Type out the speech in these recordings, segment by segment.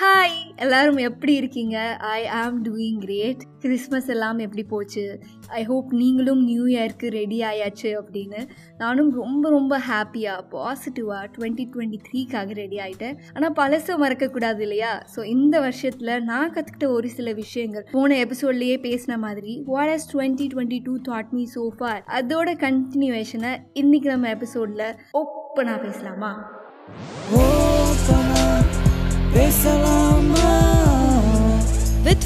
Hi எல்லாரும் எப்படி இருக்கீங்க? ஐ ஆம் டூயிங் கிரேட் கிறிஸ்மஸ் எல்லாம் எப்படி போச்சு? ஐ ஹோப் நீங்களும் நியூ இயர்க்கு ரெடி ஆயாச்சு அப்படின்னு. நானும் ரொம்ப ரொம்ப ஹாப்பியாக பாசிட்டிவாக டுவெண்ட்டி டுவெண்ட்டி த்ரீக்காக ரெடி ஆகிட்டேன் ஆனால் பழசை மறக்கக்கூடாது இல்லையா? ஸோ இந்த வருஷத்தில் நான் கற்றுக்கிட்ட ஒரு சில விஷயங்கள். போன எபிசோட்லேயே பேசின மாதிரி what has twenty twenty two taught me so far அதோட கண்டினியூவேஷனை இன்னைக்கு நம்ம எபிசோடில் ஓப்பனாக பேசலாமா? ஓ பேசலாமா with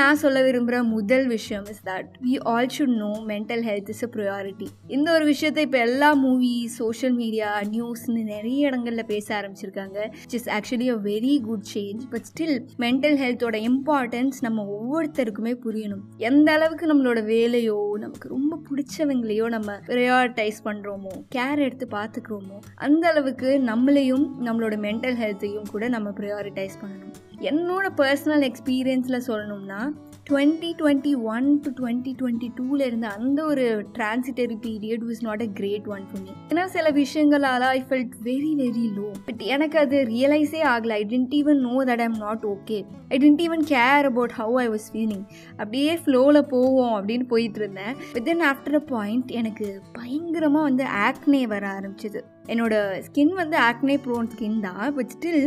நான் சொல்ல விரும்புகிற முதல் விஷயம் is that we all should know mental health is a priority இந்த ஒரு விஷயத்தை இப்போ எல்லா மூவி சோஷியல் மீடியா நியூஸ்னு நிறைய இடங்களில் பேச ஆரம்பிச்சிருக்காங்க. It is actually a very good change but still mental ஹெல்த்தோட importance நம்ம ஒவ்வொருத்தருக்குமே புரியணும். எந்த அளவுக்கு நம்மளோட வேலையோ நமக்கு ரொம்ப பிடிச்சவங்களையோ நம்ம ப்ரையாரிட்டைஸ் பண்ணுறோமோ கேர் எடுத்து பார்த்துக்கிறோமோ அந்த அளவுக்கு நம்மளையும் நம்மளோட மென்டல் ஹெல்த்தையும் கூட நம்ம ப்ரையாரிட்டைஸ் பண்ணணும். என்னோட பர்சனல் எக்ஸ்பீரியன்ஸில் சொல்லணும்னா twenty twenty one to twenty twenty டூவில் இருந்த அந்த ஒரு transitory period was not a great one for me ஏன்னா சில விஷயங்களால் I felt very very low but எனக்கு அது ரியலைஸே ஆகலை. I didn't even know that I'm not okay I didn't even care about how I was feeling அப்படியே ஃப்ளோவில் போவோம் அப்படின்னு போயிட்டு இருந்தேன். With then after a point எனக்கு பயங்கரமாக வந்து ஆக்னே வர ஆரம்பிச்சிது. என்னோட ஸ்கின் வந்து ஆக்னே ப்ரோன் ஸ்கின் தான் பட் ஸ்டில்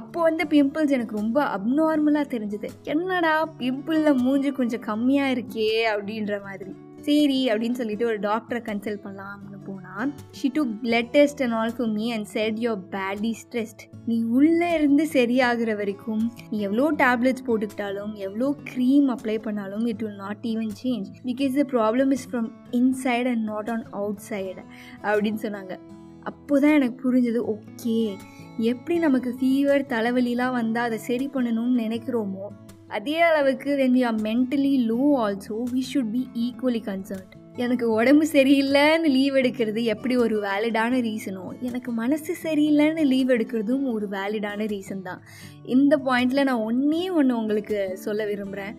அப்போ வந்து பிம்பிள்ஸ் எனக்கு ரொம்ப அப்நார்மலாக தெரிஞ்சது. என்னடா பிம்பிளில் மூஞ்சி கொஞ்சம் கம்மியாக இருக்கே அப்படின்ற மாதிரி. சரி அப்படின்னு சொல்லிட்டு ஒரு டாக்டரை கன்சல்ட் பண்ணலாம்னு போனால் she do blood test and all for me and said you're badly stressed நீ உள்ளே இருந்து சரியாகிற வரைக்கும் நீ எவ்வளோ டேப்லெட்ஸ் போட்டுக்கிட்டாலும் எவ்வளோ க்ரீம் அப்ளை பண்ணாலும் it will not even change because the problem is from inside and not on outside அப்படின்னு சொன்னாங்க. அப்போ தான் எனக்கு புரிஞ்சது ஓகே எப்படி நமக்கு ஃபீவர் தலைவலிலாம் வந்தால் அதை சரி பண்ணணும்னு நினைக்கிறோமோ அதே அளவுக்கு when we are mentally low also we should be equally concerned எனக்கு உடம்பு சரியில்லைன்னு லீவ் எடுக்கிறது எப்படி ஒரு வேலிடான ரீசனோ எனக்கு மனசு சரியில்லைன்னு லீவ் எடுக்கிறதும் ஒரு வேலிடான ரீசன் தான். இந்த பாயிண்டில் நான் ஒன்றே ஒன்று உங்களுக்கு சொல்ல விரும்புகிறேன்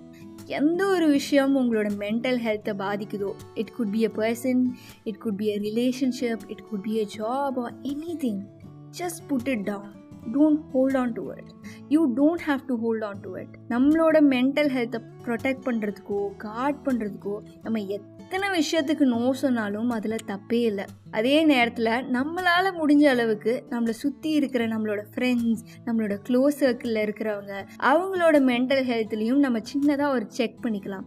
எந்த ஒரு விஷயம் உங்களோட மென்டல் ஹெல்த்தை பாதிக்குதோ it could be a person it could be a relationship it could be a job or anything just put it down don't hold on to it you don't have to hold on to it நம்மளோட mental ஹெல்த்தை protect பண்ணுறதுக்கோ guard பண்ணுறதுக்கோ நம்ம எத்தனை விஷயத்துக்கு no சொன்னாலும் அதில் தப்பே இல்லை. அதே நேரத்தில் நம்மளால் முடிஞ்ச அளவுக்கு நம்மளை சுற்றி இருக்கிற நம்மளோட ஃப்ரெண்ட்ஸ் நம்மளோட க்ளோஸ் சர்க்கிளில் இருக்கிறவங்க அவங்களோட மென்டல் ஹெல்த்லேயும் நம்ம சின்னதாக ஒரு செக் பண்ணிக்கலாம்.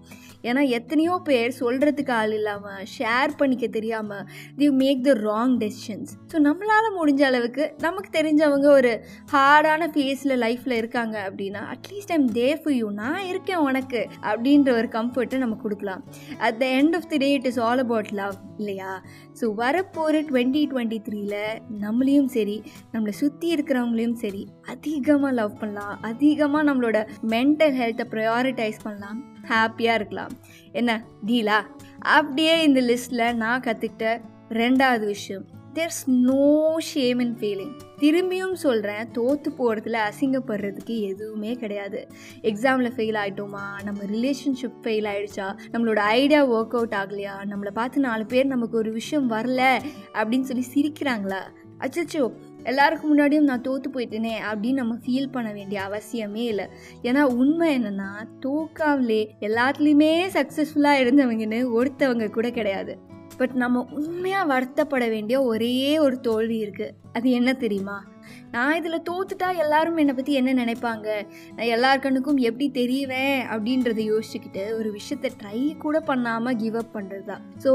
ஏன்னா எத்தனையோ பேர் சொல்கிறதுக்கு ஆள் இல்லாமல் ஷேர் பண்ணிக்க தெரியாமல் they make the wrong decisions so நம்மளால் முடிஞ்ச அளவுக்கு நமக்கு தெரிஞ்சவங்க ஒரு ஹார்டான ஃபேஸில் லைஃப்பில் இருக்காங்க அப்படின்னா at least I'm there for you நான் இருக்கேன் உனக்கு. அப்படின்ற ஒரு கம்ஃபர்ட்டை நம்ம கொடுக்கலாம். At the end of the day it is all about love இல்லையா? ஸோ வரப்போகிற டுவெண்ட்டி டுவெண்ட்டி த்ரீல நம்மளையும் சரி நம்மளை சுற்றி இருக்கிறவங்களையும் சரி அதிகமாக லவ் பண்ணலாம். அதிகமாக நம்மளோட மென்டல் ஹெல்த்தை ப்ரையாரிட்டைஸ் பண்ணலாம். ஹாப்பியாக இருக்கலாம். என்ன? டீலா அப்படியே இந்த லிஸ்ட்டில் நான் கற்றுக்கிட்ட ரெண்டாவது விஷயம். There's no shame in feeling திரும்பியும் சொல்கிறேன் தோற்று போகிறதுல அசிங்கப்படுறதுக்கு எதுவுமே கிடையாது. எக்ஸாமில் ஃபெயில் ஆகிட்டோமா நம்ம ரிலேஷன்ஷிப் ஃபெயில் ஆகிடுச்சா நம்மளோட ஐடியா ஒர்க் அவுட் ஆகலையா? நம்மளை பார்த்து நாலு பேர் நமக்கு ஒரு விஷயம் வரல அப்படின்னு சொல்லி சிரிக்கிறாங்களா? அச்சச்சோ எல்லாருக்கும் முன்னாடியும் நான் தோற்று போயிட்டேனே அப்படின்னு நம்ம ஃபீல் பண்ண வேண்டிய அவசியமே இல்லை. ஏன்னா உண்மை என்னென்னா தோக்காமலே எல்லாத்துலேயுமே சக்ஸஸ்ஃபுல்லாக இருந்தவங்கன்னு ஒருத்தவங்க கூட கிடையாது. பட் நம்ம உண்மையாக வருத்தப்பட வேண்டிய ஒரே ஒரு தோல்வி இருக்குது அது என்ன தெரியுமா? நான் இதில் தோத்துட்டா எல்லாரும் என்னை பற்றி என்ன நினைப்பாங்க? நான் எல்லார் கண்ணுக்கும் எப்படி தெரியுவேன் அப்படின்றத யோசிச்சுக்கிட்டு ஒரு விஷயத்தை ட்ரை கூட பண்ணாமல் கிவ் அப் பண்ணுறது தான் so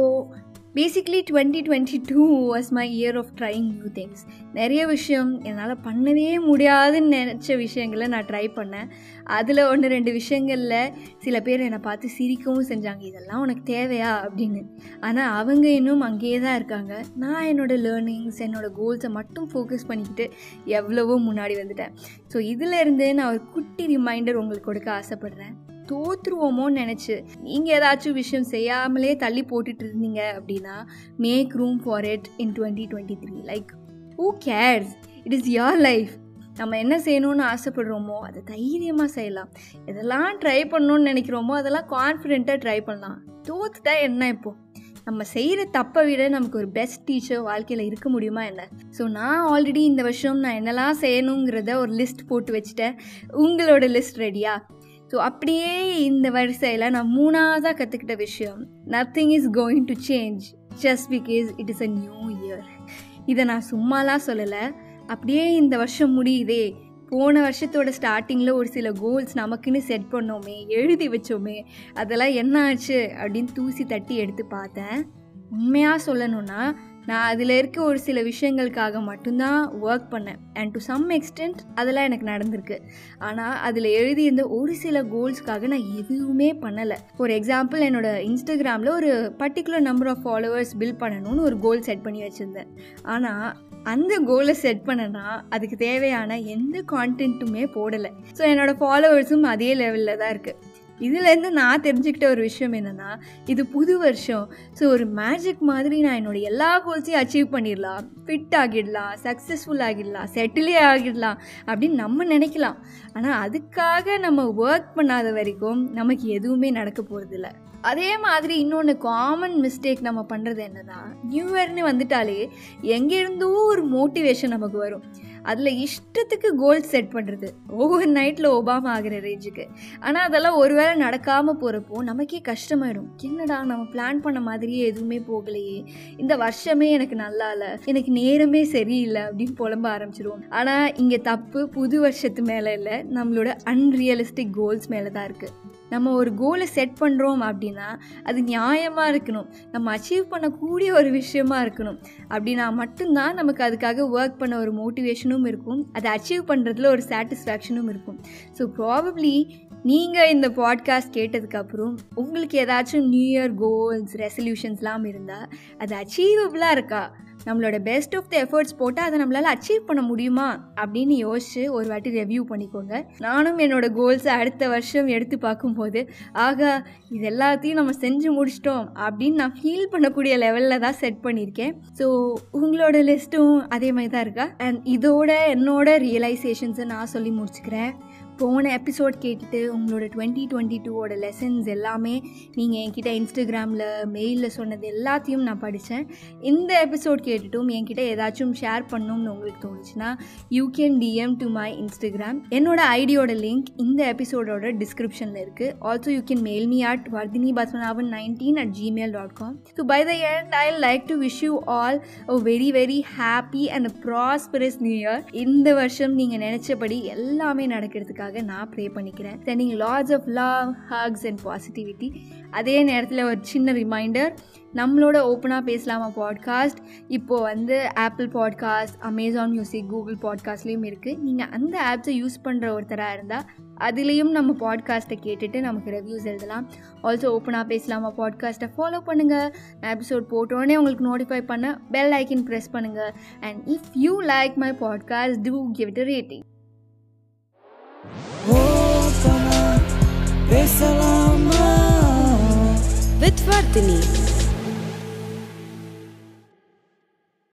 basically twenty twenty two was my year of trying new things நிறைய விஷயம் என்னால் பண்ணவே முடியாதுன்னு நினச்ச விஷயங்களை நான் ட்ரை பண்ணேன். அதில் ஒன்று ரெண்டு விஷயங்களில் சில பேர் என்னை பார்த்து சிரிக்கவும் செஞ்சாங்க. இதெல்லாம் உனக்கு தேவையா? அப்படின்னு. ஆனால் அவங்க இன்னும் அங்கேயே தான் இருக்காங்க. நான் என்னோடய லேர்னிங்ஸ் என்னோடய கோல்ஸை மட்டும் ஃபோக்கஸ் பண்ணிக்கிட்டு எவ்வளவோ முன்னாடி வந்துட்டேன். ஸோ இதிலேருந்து நான் ஒரு குட்டி ரிமைண்டர் உங்களுக்கு கொடுக்க ஆசைப்பட்றேன். தோற்றுருவோமோன்னு நினச்சி நீங்கள் ஏதாச்சும் விஷயம் செய்யாமலே தள்ளி போட்டுட்டு இருந்தீங்க அப்படின்னா make room for it in twenty twenty three like who cares it is your life நம்ம என்ன செய்யணும்னு ஆசைப்படுறோமோ அதை தைரியமாக செய்யலாம். எதெல்லாம் ட்ரை பண்ணணும்னு நினைக்கிறோமோ அதெல்லாம் கான்ஃபிடெண்ட்டாக ட்ரை பண்ணலாம். தோத்துட்டா என்ன இப்போது நம்ம செய்கிற தப்பை விட நமக்கு ஒரு பெஸ்ட் டீச்சர் வாழ்க்கையில் இருக்க முடியுமா என்ன? ஸோ நான் ஆல்ரெடி இந்த வருஷம் நான் என்னெல்லாம் செய்யணுங்கிறத ஒரு லிஸ்ட் போட்டு வச்சுட்டேன். உங்களோட லிஸ்ட் ரெடியா ஸோ அப்படியே இந்த வரிசையில் நான் மூணாவதாக கற்றுக்கிட்ட விஷயம் nothing is going to change just because it is a new year இதை நான் சும்மாலாம் சொல்லலை. அப்படியே இந்த வருஷம் முடியுதே. போன வருஷத்தோட ஸ்டார்டிங்கில் ஒரு சில கோல்ஸ் நமக்குன்னு செட் பண்ணோமே எழுதி வச்சோமே அதெல்லாம் என்ன ஆச்சு அப்படின்னு தூசி தட்டி எடுத்து பார்த்தேன். உண்மையாக சொல்லணும்னா நான் அதில் இருக்க ஒரு சில விஷயங்களுக்காக மட்டும்தான் ஒர்க் பண்ணேன். அண்ட் டு சம் எக்ஸ்டென்ட் அதெல்லாம் எனக்கு நடந்திருக்கு. ஆனால் அதில் எழுதியிருந்த ஒரு சில கோல்ஸ்க்காக நான் எதுவுமே பண்ணலை. ஒரு எக்ஸாம்பிள் என்னோட இன்ஸ்டாகிராமில் ஒரு particular number of followers build பண்ணணும்னு ஒரு கோல் செட் பண்ணி வச்சுருந்தேன். ஆனால் அந்த கோலை செட் பண்ணனா அதுக்கு தேவையான எந்த கான்டென்ட்டுமே போடலை. ஸோ என்னோடய ஃபாலோவர்ஸும் அதே லெவலில் தான் இருக்குது இதுலேருந்து நான் தெரிஞ்சுக்கிட்ட ஒரு விஷயம் என்னென்னா இது புது வருஷம். ஸோ ஒரு மேஜிக் மாதிரி நான் என்னோடய எல்லா கோல்ஸையும் அச்சீவ் பண்ணிடலாம். ஃபிட் ஆகிடலாம் சக்ஸஸ்ஃபுல் ஆகிடலாம் செட்டிலே ஆகிடலாம் அப்படின்னு நம்ம நினைக்கலாம். ஆனால் அதுக்காக நம்ம ஒர்க் பண்ணாத வரைக்கும் நமக்கு எதுவுமே நடக்க போகிறதில்ல அதே மாதிரி இன்னொன்று காமன் மிஸ்டேக் நம்ம பண்ணுறது என்னன்னா நியூ இயர்னு வந்துட்டாலே எங்கேருந்தோ ஒரு மோட்டிவேஷன் நமக்கு வரும். அதில் இஷ்டத்துக்கு கோல் செட் பண்ணுறது ஒவ்வொரு நைட்டில் ஒபாமா ஆகிற ரேஞ்சுக்கு ஆனால் அதெல்லாம் ஒருவேளை நடக்காமல் போகிறப்போ நமக்கே கஷ்டமாயிடும். என்னடா நம்ம பிளான் பண்ண மாதிரியே எதுவுமே போகலையே. இந்த வருஷமே எனக்கு நல்லா இல்லை எனக்கு நேரமே சரியில்லை அப்படின்னு புலம்ப ஆரம்பிச்சிடுவோம் ஆனால் இங்கே தப்பு புது வருஷத்து மேலே இல்லை. நம்மளோட அன்ரியலிஸ்டிக் கோல்ஸ் மேலே தான் இருக்குது நம்ம ஒரு கோலை செட் பண்ணுறோம் அப்படின்னா அது நியாயமாக இருக்கணும். நம்ம அச்சீவ் பண்ணக்கூடிய ஒரு விஷயமா இருக்கணும். அப்படின்னா மட்டும்தான் நமக்கு அதுக்காக ஒர்க் பண்ண ஒரு மோட்டிவேஷனும் இருக்கும். அதை அச்சீவ் பண்ணுறதுல ஒரு சாட்டிஸ்ஃபேக்ஷனும் இருக்கும். ஸோ ப்ராபப்ளி நீங்கள் இந்த பாட்காஸ்ட் கேட்டதுக்கப்புறம் உங்களுக்கு ஏதாச்சும் நியூ இயர் கோல்ஸ் ரெசல்யூஷன்ஸ்லாம் இருந்தால் அது அச்சீவபிளாக இருக்கா? நம்மளோட பெஸ்ட் ஆஃப் த எஃபர்ட்ஸ் போட்டால் அதை நம்மளால் அச்சீவ் பண்ண முடியுமா? அப்படின்னு யோசிச்சு ஒரு வாட்டி ரெவ்யூ பண்ணிக்கோங்க. நானும் என்னோட கோல்ஸை அடுத்த வருஷம் எடுத்து பார்க்கும்போது ஆகா இது எல்லாத்தையும் நம்ம செஞ்சு முடிச்சிட்டோம் அப்படின்னு நான் ஃபீல் பண்ணக்கூடிய லெவலில் தான் செட் பண்ணியிருக்கேன். ஸோ உங்களோட லிஸ்ட்டும் அதே மாதிரி தான் இருக்கா? அண்ட் இதோட என்னோட ரியலைசேஷன்ஸை நான் சொல்லி முடிச்சுக்கிறேன். போன எபிசோட் கேட்டுட்டு உங்களோட டுவெண்ட்டி டுவெண்ட்டி டூவோட லெசன்ஸ் எல்லாமே நீங்கள் என்கிட்ட இன்ஸ்டாகிராமில் மெயிலில் சொன்னது எல்லாத்தையும் நான் படித்தேன் இந்த எபிசோட் கேட்டுட்டும் என்கிட்ட ஏதாச்சும் ஷேர் பண்ணணும்னு உங்களுக்கு தோணுச்சுன்னா you can DM to my Instagram என்னோட ஐடியோட லிங்க் இந்த எபிசோடோட டிஸ்கிரிப்ஷனில் இருக்குது also you can mail me at Varthini Padmanabhan nineteen at Gmail dot com so by the end I like to wish you all a very very happy and prosperous new year இந்த வருஷம் நீங்கள் நினச்சபடி எல்லாமே நடக்கிறதுக்காக நான் pray பண்ணிக்கிறேன். Sending lots of love hugs and positivity அதே நேரத்தில் ஒரு சின்ன ரிமைண்டர் நம்மளோட ஓப்பனாக பேசலாமா பாட்காஸ்ட் இப்போது வந்து Apple podcast Amazon music Google பாட்காஸ்ட்லேயும் இருக்குது நீங்கள் அந்த ஆப்ஸை யூஸ் பண்ணுற ஒருத்தராக இருந்தால் அதுலேயும் நம்ம பாட்காஸ்ட்டை கேட்டுட்டு நமக்கு ரிவ்யூஸ் எழுதலாம். ஆல்சோ ஓப்பனாக பேசலாமா பாட்காஸ்ட்டை ஃபாலோ பண்ணுங்கள் எபிசோட் போட்டோடனே உங்களுக்கு நோட்டிஃபை பண்ண பெல் ஐக்கின் ப்ரெஸ் பண்ணுங்கள் and if you like my podcast do give it rating Ve tvartini